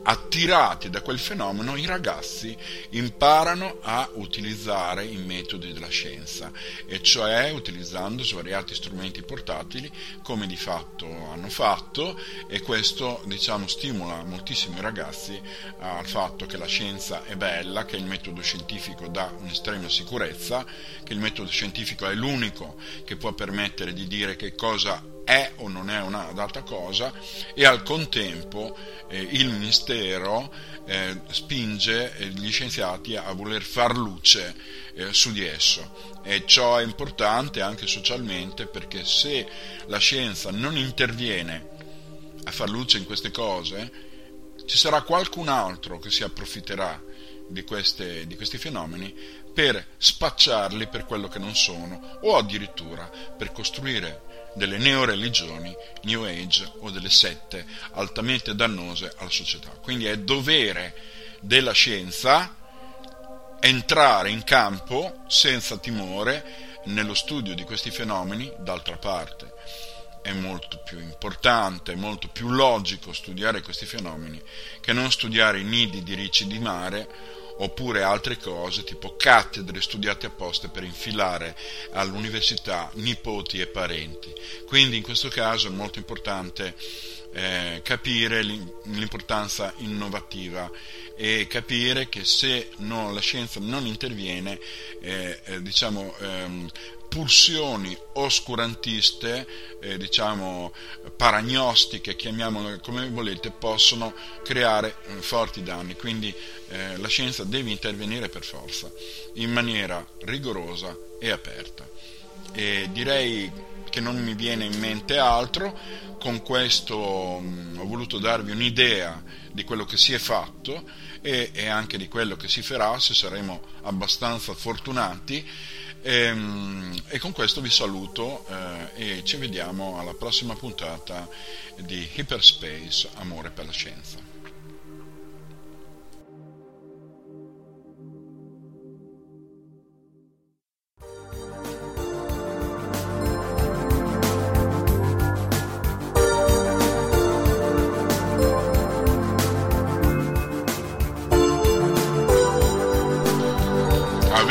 attirati da quel fenomeno, i ragazzi imparano a utilizzare i metodi della scienza, e cioè utilizzando svariati strumenti portatili, come di fatto hanno fatto, e questo diciamo, stimola moltissimo i ragazzi al fatto che la scienza è bella, che il metodo scientifico dà un'estrema sicurezza, che il metodo scientifico è l'unico che può permettere di dire che cosa è o non è una data cosa e al contempo eh, il mistero eh, spinge eh, gli scienziati a voler far luce eh, su di esso. E ciò è importante anche socialmente perché se la scienza non interviene a far luce in queste cose ci sarà qualcun altro che si approfitterà di, queste, di questi fenomeni per spacciarli per quello che non sono o addirittura per costruire delle neoreligioni, New Age o delle sette altamente dannose alla società. Quindi è dovere della scienza entrare in campo senza timore nello studio di questi fenomeni, d'altra parte è molto più importante, molto più logico studiare questi fenomeni che non studiare i nidi di ricci di mare oppure altre cose tipo cattedre studiate apposta per infilare all'università nipoti e parenti. Quindi in questo caso è molto importante eh, capire l'importanza innovativa e capire che se no, la scienza non interviene, eh, eh, diciamo, ehm, pulsioni oscurantiste, eh, diciamo paragnostiche, chiamiamole come volete, possono creare eh, forti danni. Quindi eh, la scienza deve intervenire per forza, in maniera rigorosa e aperta. E direi che non mi viene in mente altro, con questo mh, mm, ho voluto darvi un'idea di quello che si è fatto e, e anche di quello che si farà se saremo abbastanza fortunati e, ehm, e, con questo vi saluto eh, e ci vediamo alla prossima puntata di Hyperspace Amore per la Scienza.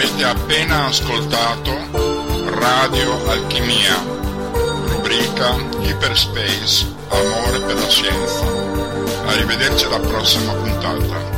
Avete appena ascoltato Radio Alchimia, rubrica Hyperspace, amore per la scienza. Arrivederci alla prossima puntata.